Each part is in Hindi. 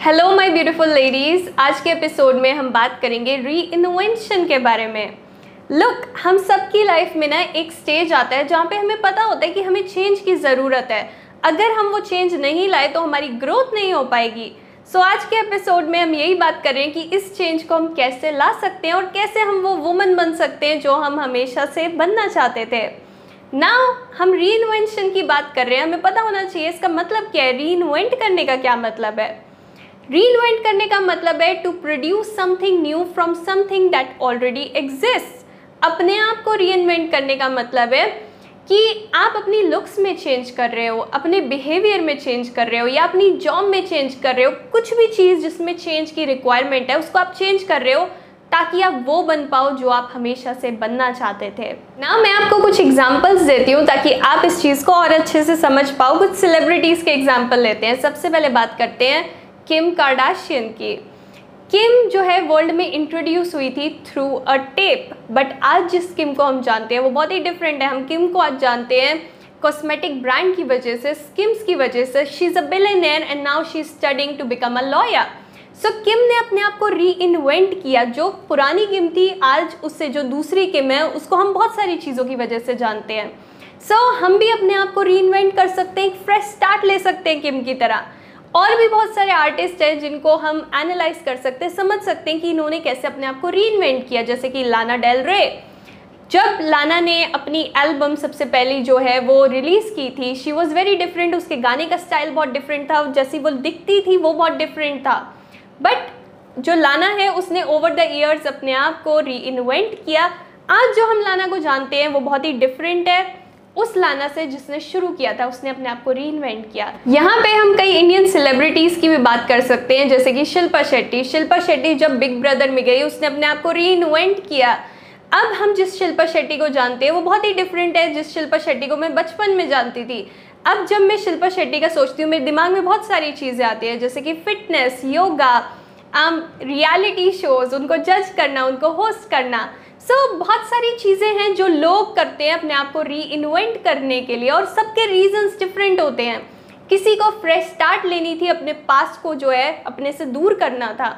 हेलो माय ब्यूटीफुल लेडीज़ आज के एपिसोड में हम बात करेंगे री इन्वेंशन के बारे में। लुक हम सबकी लाइफ में ना एक स्टेज आता है जहाँ पे हमें पता होता है कि हमें चेंज की ज़रूरत है। अगर हम वो चेंज नहीं लाए तो हमारी ग्रोथ नहीं हो पाएगी। सो so, आज के एपिसोड में हम यही बात कर कि इस चेंज को हम कैसे ला सकते हैं और कैसे हम वो वुमन बन सकते हैं जो हम हमेशा से बनना चाहते थे। ना हम री इन्वेंशन की बात कर रहे हैं। हमें पता होना चाहिए इसका मतलब क्या है? री इन्वेंट करने का क्या मतलब है? री इन्वेंट करने का मतलब है to produce something new from something that already exist अपने आप को री इन्वेंट करने का मतलब है कि आप अपनी लुक्स में चेंज कर रहे हो, अपने बिहेवियर में चेंज कर रहे हो, या अपनी जॉब में चेंज कर रहे हो, कुछ भी चीज़ जिसमें चेंज की रिक्वायरमेंट है, उसको आप चेंज कर रहे हो ताकि आप वो बन पाओ जो आप हमेशा से बनना चाहते थे। ना मैं आपको कुछ एग्जांपल्स देती हूँ ताकि आप इस चीज़ को और अच्छे से समझ पाओ। कुछ सेलिब्रिटीज़ के एग्जांपल लेते हैं। सबसे पहले बात करते हैं किम कार्डाशियन की। किम जो है वर्ल्ड में इंट्रोड्यूस हुई थी थ्रू अ टेप बट आज जिस किम को हम जानते हैं वो बहुत ही डिफरेंट है। हम किम को आज जानते हैं कॉस्मेटिक ब्रांड की वजह से स्किम्स की वजह से। She is a billionaire and now she is studying to become a lawyer so Kim ने अपने आप को री इन्वेंट किया। जो पुरानी किम थी आज उससे जो दूसरी किम है उसको हम बहुत सारी चीज़ों की वजह से जानते हैं। सो so, हम भी अपने आप को री इन्वेंट कर सकते हैं एक फ्रेश स्टार्ट ले सकते हैं किम की तरह। और भी बहुत सारे आर्टिस्ट हैं जिनको हम एनालाइज कर सकते हैं, समझ सकते हैं कि इन्होंने कैसे अपने आप को री इन्वेंट किया। जैसे कि लाना डेल रे जब लाना ने अपनी एल्बम सबसे पहली जो है वो रिलीज़ की थी शी वॉज़ वेरी डिफरेंट उसके गाने का स्टाइल बहुत डिफरेंट था, जैसी वो दिखती थी वो बहुत डिफरेंट था। बट जो लाना है, उसने ओवर द ईयर्स अपने आप को री किया। आज जो हम लाना को जानते हैं, वो बहुत ही डिफरेंट है। उस लाना से जिसने शुरू किया था, उसने अपने आप को री किया। यहाँ पे हम कई इंडियन सेलिब्रिटीज़ की भी बात कर सकते हैं, जैसे कि शिल्पा शेट्टी। शिल्पा शेट्टी जब बिग ब्रदर में गई, उसने अपने आप को री किया। अब हम जिस शिल्पा शेट्टी को जानते हैं, वो बहुत ही डिफरेंट है, जिस शिल्पा शेट्टी को मैं बचपन में जानती थी। अब जब मैं शिल्पा शेट्टी का सोचती हूँ, मेरे दिमाग में बहुत सारी चीज़ें आती हैं, जैसे कि फिटनेस योगा रियलिटी शोज़ उनको जज करना, उनको होस्ट करना। सो so, बहुत सारी चीज़ें हैं जो लोग करते हैं अपने आप को री इन्वेंट करने के लिए और सबके रीजंस डिफरेंट होते हैं। किसी को फ्रेश स्टार्ट लेनी थी अपने पास्ट को जो है अपने से दूर करना था।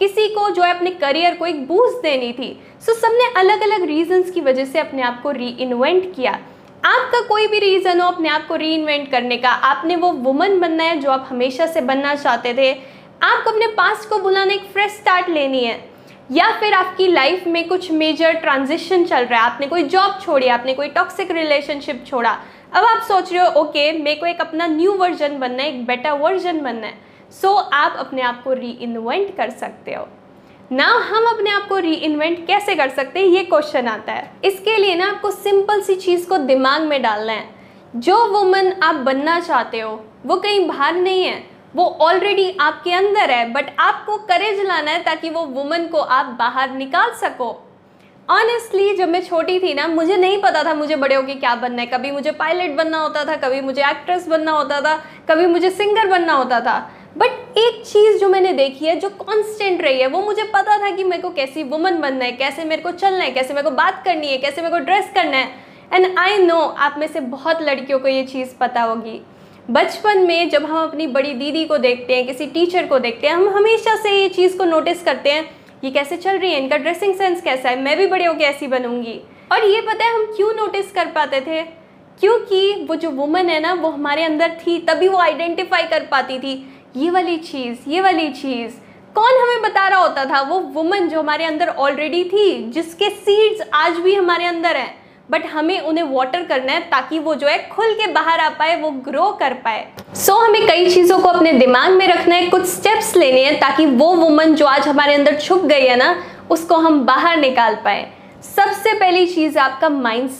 किसी को जो है अपने करियर को एक बूस्ट देनी थी। सो so, सबने अलग अलग रीजंस की वजह से अपने आप को री इन्वेंट किया। आपका कोई भी रीज़न हो अपने आप को री इन्वेंट करने का आपने वो वुमन बनना है जो आप हमेशा से बनना चाहते थे। आपको अपने पास्ट को बुलाने एक फ्रेश स्टार्ट लेनी है। या फिर आपकी लाइफ में कुछ मेजर ट्रांजिशन चल रहा है आपने कोई जॉब छोड़ी आपने कोई टॉक्सिक रिलेशनशिप छोड़ा अब आप सोच रहे हो ओके मेरे को एक अपना न्यू वर्जन बनना है एक बेटर वर्जन बनना है. सो so, आप अपने आप को री इन्वेंट कर सकते हो। ना हम अपने आप को री इन्वेंट कैसे कर सकते हैं? ये क्वेश्चन आता है। इसके लिए ना आपको सिंपल सी चीज़ को दिमाग में डालना है। जो वुमन आप बनना चाहते हो वो कहीं बाहर नहीं है। वो ऑलरेडी आपके अंदर है बट आपको करेज लाना है ताकि वो वुमन को आप बाहर निकाल सको। ऑनेस्टली जब मैं छोटी थी ना, मुझे नहीं पता था मुझे बड़े होकर क्या बनना है। कभी मुझे पायलट बनना होता था, कभी मुझे एक्ट्रेस बनना होता था, कभी मुझे सिंगर बनना होता था। बट एक चीज़ जो मैंने देखी है, जो कांस्टेंट रही है, वो मुझे पता था कि मेरे को कैसी वुमन बनना है, कैसे मेरे को चलना है, कैसे मेरे को बात करनी है, कैसे मेरे को ड्रेस करना है। एंड आई नो आप में से बहुत लड़कियों को ये चीज़ पता होगी। बचपन में जब हम अपनी बड़ी दीदी को देखते हैं, किसी टीचर को देखते हैं, हम हमेशा से ये चीज़ को नोटिस करते हैं, ये कैसे चल रही है? इनका ड्रेसिंग सेंस कैसा है? मैं भी बड़े होकर ऐसी बनूँगी। और ये पता है हम क्यों नोटिस कर पाते थे? क्योंकि वो जो वुमन है ना, वो हमारे अंदर थी, तभी वो आइडेंटिफाई कर पाती थी, ये वाली चीज़, ये वाली चीज़। कौन हमें बता रहा होता था? वो वुमन जो हमारे अंदर ऑलरेडी थी, जिसके सीड्स आज भी हमारे अंदर हैं। बट हमें उन्हें वाटर करना है ताकि वो जो है खुल के बाहर आ पाए वो ग्रो कर पाए। सो so, हमें कई चीज़ों को अपने दिमाग में रखना है कुछ स्टेप्स लेने हैं ताकि वो वुमन जो आज हमारे अंदर छुप गई है ना उसको हम बाहर निकाल पाए। सबसे पहली चीज़ आपका माइंड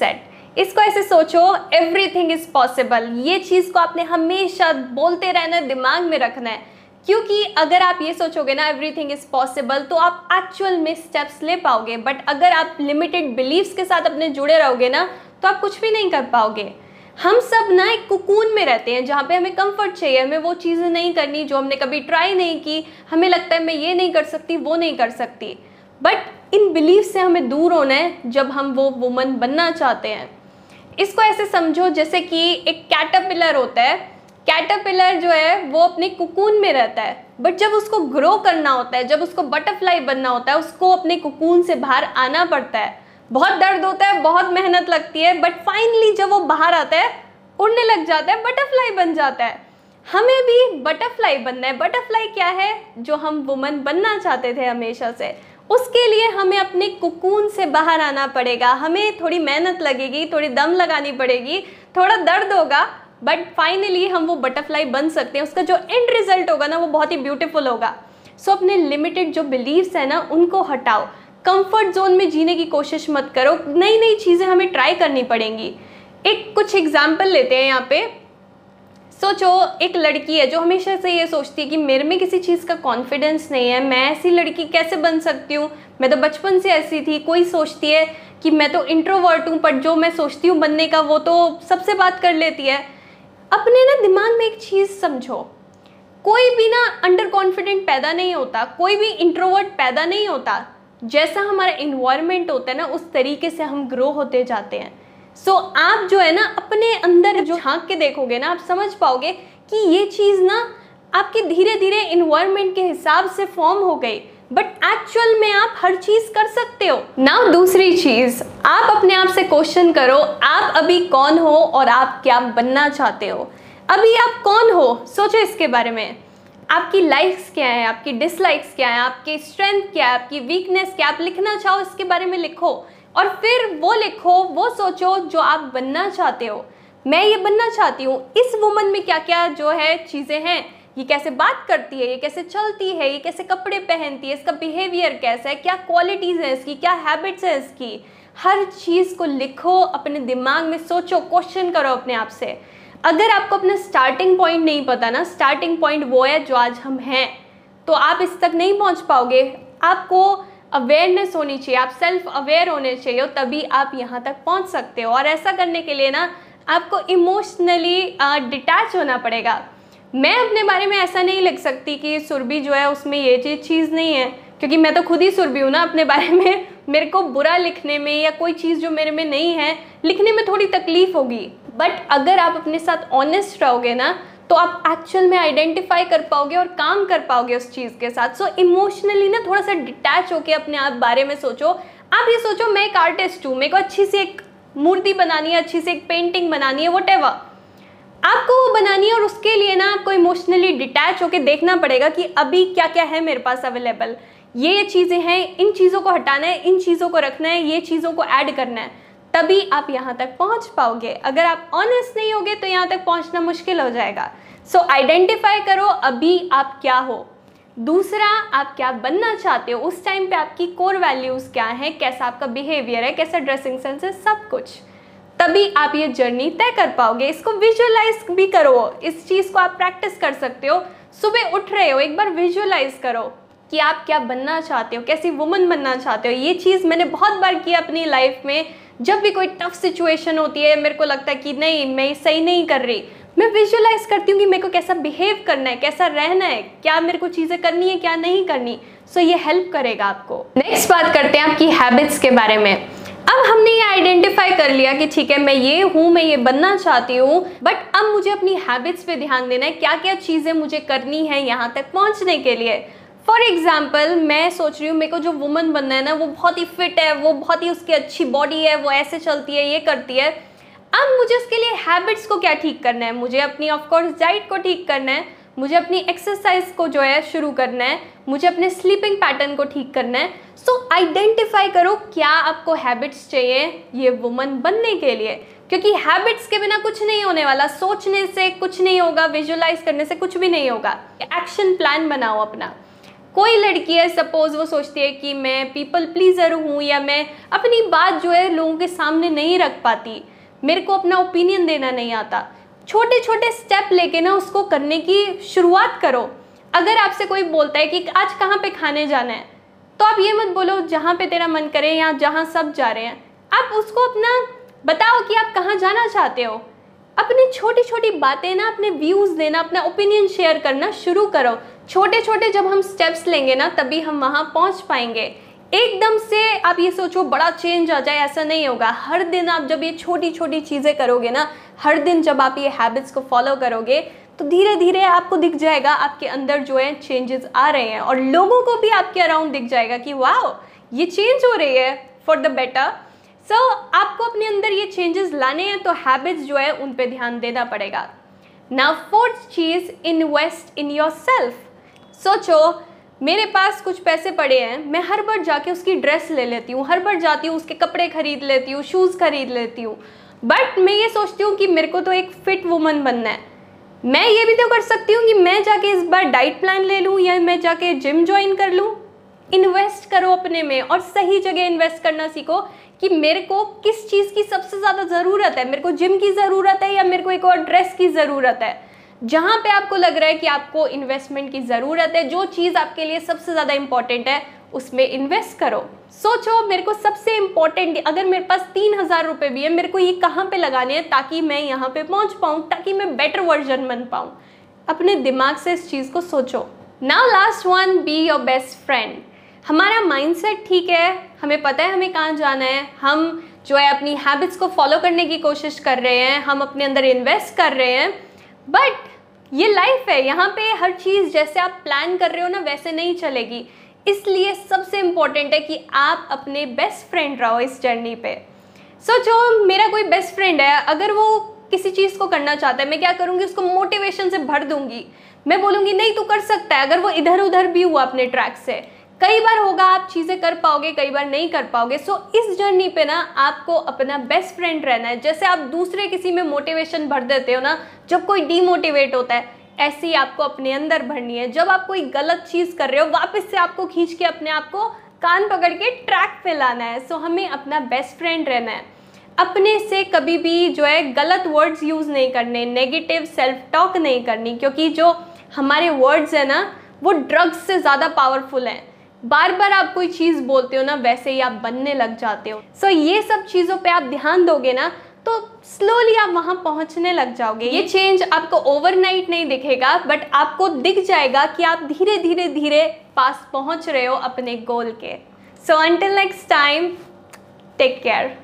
इसको ऐसे सोचो एवरीथिंग इज़ पॉसिबल ये चीज़ को आपने हमेशा बोलते रहना है दिमाग में रखना है। क्योंकि अगर आप ये सोचोगे ना एवरीथिंग इज़ पॉसिबल तो आप एक्चुअल में स्टेप्स ले पाओगे बट अगर आप लिमिटेड बिलीव्स के साथ अपने जुड़े रहोगे ना तो आप कुछ भी नहीं कर पाओगे। हम सब ना एक कुकून में रहते हैं, जहाँ पे हमें कंफर्ट चाहिए, हमें वो चीज़ें नहीं करनी जो हमने कभी ट्राई नहीं की, हमें लगता है मैं ये नहीं कर सकती, वो नहीं कर सकती। बट इन बिलीव से हमें दूर होना है, जब हम वो वुमन बनना चाहते हैं। इसको ऐसे समझो जैसे कि एक कैटरपिलर होता है कैटरपिलर जो है, वो अपने कुकून में रहता है। बट जब उसको ग्रो करना होता है, जब उसको बटरफ्लाई बनना होता है, उसको अपने कुकून से बाहर आना पड़ता है। बहुत दर्द होता है, बहुत मेहनत लगती है बट फाइनली जब वो बाहर आता है, उड़ने लग जाता है बटरफ्लाई बन जाता है। हमें भी बटरफ्लाई बनना है। बटरफ्लाई क्या है? जो हम वुमन बनना चाहते थे हमेशा से। उसके लिए हमें अपने कुकून से बाहर आना पड़ेगा। हमें थोड़ी मेहनत लगेगी, थोड़ी दम लगानी पड़ेगी, थोड़ा दर्द होगा बट फाइनली हम वो बटरफ्लाई बन सकते हैं। उसका जो एंड रिज़ल्ट होगा ना वो बहुत ही ब्यूटीफुल होगा। सो so, अपने लिमिटेड जो बिलीव्स हैं ना उनको हटाओ। कंफर्ट जोन में जीने की कोशिश मत करो। नई नई चीज़ें हमें ट्राई करनी पड़ेंगी। एक कुछ एग्ज़ाम्पल लेते हैं यहाँ पे। सोचो एक लड़की है जो हमेशा से ये सोचती है कि मेरे में किसी चीज़ का कॉन्फिडेंस नहीं है। मैं ऐसी लड़की कैसे बन सकती हूँ? मैं तो बचपन से ऐसी थी। कोई सोचती है कि मैं तो इंट्रोवर्ट हूँ पर जो मैं सोचती हूँ बनने का वो तो सबसे बात कर लेती है। अपने ना दिमाग में एक चीज़ समझो। कोई भी ना अंडर कॉन्फिडेंट पैदा नहीं होता कोई भी इंट्रोवर्ट पैदा नहीं होता। जैसा हमारा इन्वायरमेंट होता है ना उस तरीके से हम ग्रो होते जाते हैं। सो so, आप जो है ना अपने अंदर जो झाँक के देखोगे ना आप समझ पाओगे कि ये चीज़ ना आपके धीरे धीरे इन्वायरमेंट के हिसाब से फॉर्म हो गई। बट एक्चुअल में आप हर चीज़ कर सकते हो। ना दूसरी चीज़, आप अपने आप से क्वेश्चन करो, आप अभी कौन हो और आप क्या बनना चाहते हो? अभी आप कौन हो? सोचो इसके बारे में। आपकी लाइक्स क्या है? आपकी डिसलाइक्स क्या है? आपकी स्ट्रेंथ क्या है? आपकी वीकनेस क्या आप लिखना चाहो, इसके बारे में लिखो। और फिर वो लिखो, वो सोचो जो आप बनना चाहते हो। मैं ये बनना चाहती हूँ। इस वुमन में क्या क्या जो है चीज़ें हैं? ये कैसे बात करती है, ये कैसे चलती है, ये कैसे कपड़े पहनती है, इसका बिहेवियर कैसा है, क्या क्वालिटीज़ हैं इसकी, क्या हैबिट्स हैं इसकी? हर चीज़ को लिखो, अपने दिमाग में सोचो क्वेश्चन करो अपने आप से। अगर आपको अपना स्टार्टिंग पॉइंट नहीं पता ना स्टार्टिंग पॉइंट वो है जो आज हम हैं तो आप इस तक नहीं पहुँच पाओगे। आपको अवेयरनेस होनी चाहिए, आप सेल्फ अवेयर होने चाहिए तभी आप यहाँ तक पहुँच सकते हो। और ऐसा करने के लिए ना, आपको इमोशनली डिटैच होना पड़ेगा। मैं अपने बारे में ऐसा नहीं लिख सकती कि सुरभि जो है उसमें ये चीज़ चीज़ नहीं है। क्योंकि मैं तो खुद ही सुरभि हूँ ना अपने बारे में। मेरे को बुरा लिखने में या कोई चीज़ जो मेरे में नहीं है, लिखने में थोड़ी तकलीफ़ होगी। बट अगर आप अपने साथ ऑनेस्ट रहोगे ना तो आप एक्चुअल में आइडेंटिफाई कर पाओगे और काम कर पाओगे उस चीज़ के साथ। सो इमोशनली ना थोड़ा सा डिटैच होके अपने आप बारे में सोचो। आप ये सोचो, मैं एक आर्टिस्ट हूँ, मेरे को अच्छी सी एक मूर्ति बनानी है, अच्छी सी एक पेंटिंग बनानी है वट आपको वो बनानी है और उसके लिए ना आपको इमोशनली डिटैच होके देखना पड़ेगा कि अभी क्या क्या है मेरे पास अवेलेबल ये ये चीज़ें हैं इन चीज़ों को हटाना है इन चीज़ों को रखना है ये चीज़ों को ऐड करना है। तभी आप यहाँ तक पहुँच पाओगे। अगर आप ऑनेस्ट नहीं होगे तो यहाँ तक पहुँचना मुश्किल हो जाएगा। सो so, आइडेंटिफाई करो अभी आप क्या हो। दूसरा आप क्या बनना चाहते हो? उस टाइम पे आपकी कोर वैल्यूज़ क्या है? कैसा आपका बिहेवियर है? कैसा ड्रेसिंग सेंस है? सब कुछ। तभी आप ये जर्नी तय कर पाओगे। इसको विजुअलाइज भी करो। इस चीज़ को आप प्रैक्टिस कर सकते हो। सुबह उठ रहे हो, एक बार विजुअलाइज करो कि आप क्या बनना चाहते हो, कैसी वुमन बनना चाहते हो। ये चीज़ मैंने बहुत बार की अपनी लाइफ में। जब भी कोई टफ सिचुएशन होती है, मेरे को लगता है कि नहीं, मैं सही नहीं कर रही। मैं विजुअलाइज करती हूँ कि मेरे को कैसा बिहेव करना है, कैसा रहना है, क्या मेरे को चीज़ें करनी है, क्या नहीं करनी। सो so ये हेल्प करेगा आपको। नेक्स्ट बात करते हैं आपकी हैबिट्स के बारे में। अब हमने ये आइडेंटिफाई कर लिया कि ठीक है, मैं ये हूँ, मैं ये बनना चाहती हूँ बट अब मुझे अपनी हैबिट्स पे ध्यान देना है क्या क्या चीज़ें मुझे करनी है यहाँ तक पहुँचने के लिए। फॉर एग्ज़ाम्पल मैं सोच रही हूँ, मेरे को जो वुमन बनना है ना, वो बहुत ही फिट है, वो बहुत ही उसकी अच्छी बॉडी है, वो ऐसे चलती है, ये करती है। अब मुझे उसके लिए हैबिट्स को क्या ठीक करना है? मुझे अपनी ऑफकोर्स डाइट को ठीक करना है। मुझे अपनी एक्सरसाइज को जो है शुरू करना है। मुझे अपने स्लीपिंग पैटर्न को ठीक करना है। सो so, आइडेंटिफाई करो क्या आपको हैबिट्स चाहिए ये वुमन बनने के लिए। क्योंकि हैबिट्स के बिना कुछ नहीं होने वाला। सोचने से कुछ नहीं होगा विजुअलाइज करने से कुछ भी नहीं होगा। एक्शन प्लान बनाओ अपना। कोई लड़की है सपोज़ वो सोचती है कि मैं पीपल प्लीज़र हूँ या मैं अपनी बात जो है लोगों के सामने नहीं रख पाती। मेरे को अपना ओपिनियन देना नहीं आता। छोटे छोटे स्टेप लेके ना उसको करने की शुरुआत करो। अगर आपसे कोई बोलता है कि आज कहाँ पे खाने जाना है तो आप ये मत बोलो, जहाँ पे तेरा मन करे या जहाँ सब जा रहे हैं। आप उसको अपना बताओ कि आप कहाँ जाना चाहते हो। अपनी छोटी छोटी बातें ना, अपने व्यूज़ देना, अपना ओपिनियन शेयर करना शुरू करो। छोटे छोटे जब हम स्टेप्स लेंगे ना, तभी हम वहाँ पहुँच पाएँगे। एकदम से आप ये सोचो, बड़ा चेंज आ जाए, ऐसा नहीं होगा। हर दिन आप जब ये छोटी छोटी चीज़ें करोगे ना, हर दिन जब आप ये हैबिट्स को फॉलो करोगे तो धीरे धीरे आपको दिख जाएगा, आपके अंदर जो है चेंजेस आ रहे हैं। और लोगों को भी आपके अराउंड दिख जाएगा कि वाह ये चेंज हो रही है फॉर द बेटर सो आपको अपने अंदर ये चेंजेस लाने हैं तो हैबिट्स जो है, उन पर ध्यान देना पड़ेगा। नाउ फोर्थ चीज़ इन्वेस्ट इन योर सेल्फ सोचो मेरे पास कुछ पैसे पड़े हैं, मैं हर बार जाके उसकी ड्रेस ले लेती हूँ, हर बार जाती हूँ, उसके कपड़े खरीद लेती हूँ शूज़ खरीद लेती हूँ। बट मैं ये सोचती हूँ कि मेरे को तो एक फिट वुमन बनना है। मैं ये भी तो कर सकती हूँ कि मैं जाके इस बार डाइट प्लान ले लूँ या मैं जाके जिम ज्वाइन कर लूँ। इन्वेस्ट करो अपने में और सही जगह इन्वेस्ट करना सीखो कि मेरे को किस चीज़ की सबसे ज़्यादा ज़रूरत है। मेरे को जिम की ज़रूरत है या मेरे को एक और ड्रेस की ज़रूरत है। जहाँ पे आपको लग रहा है कि आपको इन्वेस्टमेंट की ज़रूरत है, जो चीज़ आपके लिए सबसे ज़्यादा इंपॉर्टेंट है, उसमें इन्वेस्ट करो। सोचो, मेरे को सबसे इंपॉर्टेंट अगर मेरे पास तीन हज़ार रुपये भी है, मेरे को ये कहाँ पे लगाने हैं ताकि मैं यहाँ पे पहुँच पाऊँ, ताकि मैं बेटर वर्जन बन पाऊँ। अपने दिमाग से इस चीज़ को सोचो। Now last one be your best friend हमारा माइंडसेट ठीक है, हमें पता है हमें कहाँ जाना है। हम जो है अपनी हैबिट्स को फॉलो करने की कोशिश कर रहे हैं, हम अपने अंदर इन्वेस्ट कर रहे हैं। बट ये लाइफ है, यहाँ पे हर चीज़ जैसे आप प्लान कर रहे हो ना, वैसे नहीं चलेगी। इसलिए सबसे इंपॉर्टेंट है कि आप अपने बेस्ट फ्रेंड रहो इस जर्नी पे। सोचो मेरा कोई बेस्ट फ्रेंड है, अगर वो किसी चीज़ को करना चाहता है, मैं क्या करूँगी, उसको मोटिवेशन से भर दूँगी। मैं बोलूँगी, नहीं, तू कर सकता है। अगर वो इधर उधर भी हुआ अपने ट्रैक से कई बार होगा, आप चीज़ें कर पाओगे, कई बार नहीं कर पाओगे। सो इस जर्नी पे ना आपको अपना बेस्ट फ्रेंड रहना है। जैसे आप दूसरे किसी में मोटिवेशन भर देते हो ना, जब कोई डीमोटिवेट होता है, ऐसी आपको अपने अंदर भरनी है। जब आप कोई गलत चीज़ कर रहे हो, वापस से आपको खींच के अपने आप को कान पकड़ के ट्रैक पे लाना है। सो हमें अपना बेस्ट फ्रेंड रहना है। अपने से कभी भी जो है, गलत वर्ड्स यूज़ नहीं करने नेगेटिव सेल्फ टॉक नहीं करनी, क्योंकि जो हमारे वर्ड्स हैं ना, वो ड्रग्स से ज़्यादा पावरफुल हैं। बार बार आप कोई चीज़ बोलते हो ना वैसे ही आप बनने लग जाते हो। सो so, ये सब चीज़ों पे आप ध्यान दोगे ना तो स्लोली आप वहाँ पहुँचने लग जाओगे। ये चेंज आपको ओवरनाइट नहीं दिखेगा बट आपको दिख जाएगा कि आप धीरे धीरे धीरे पास पहुँच रहे हो अपने गोल के। So until next time take care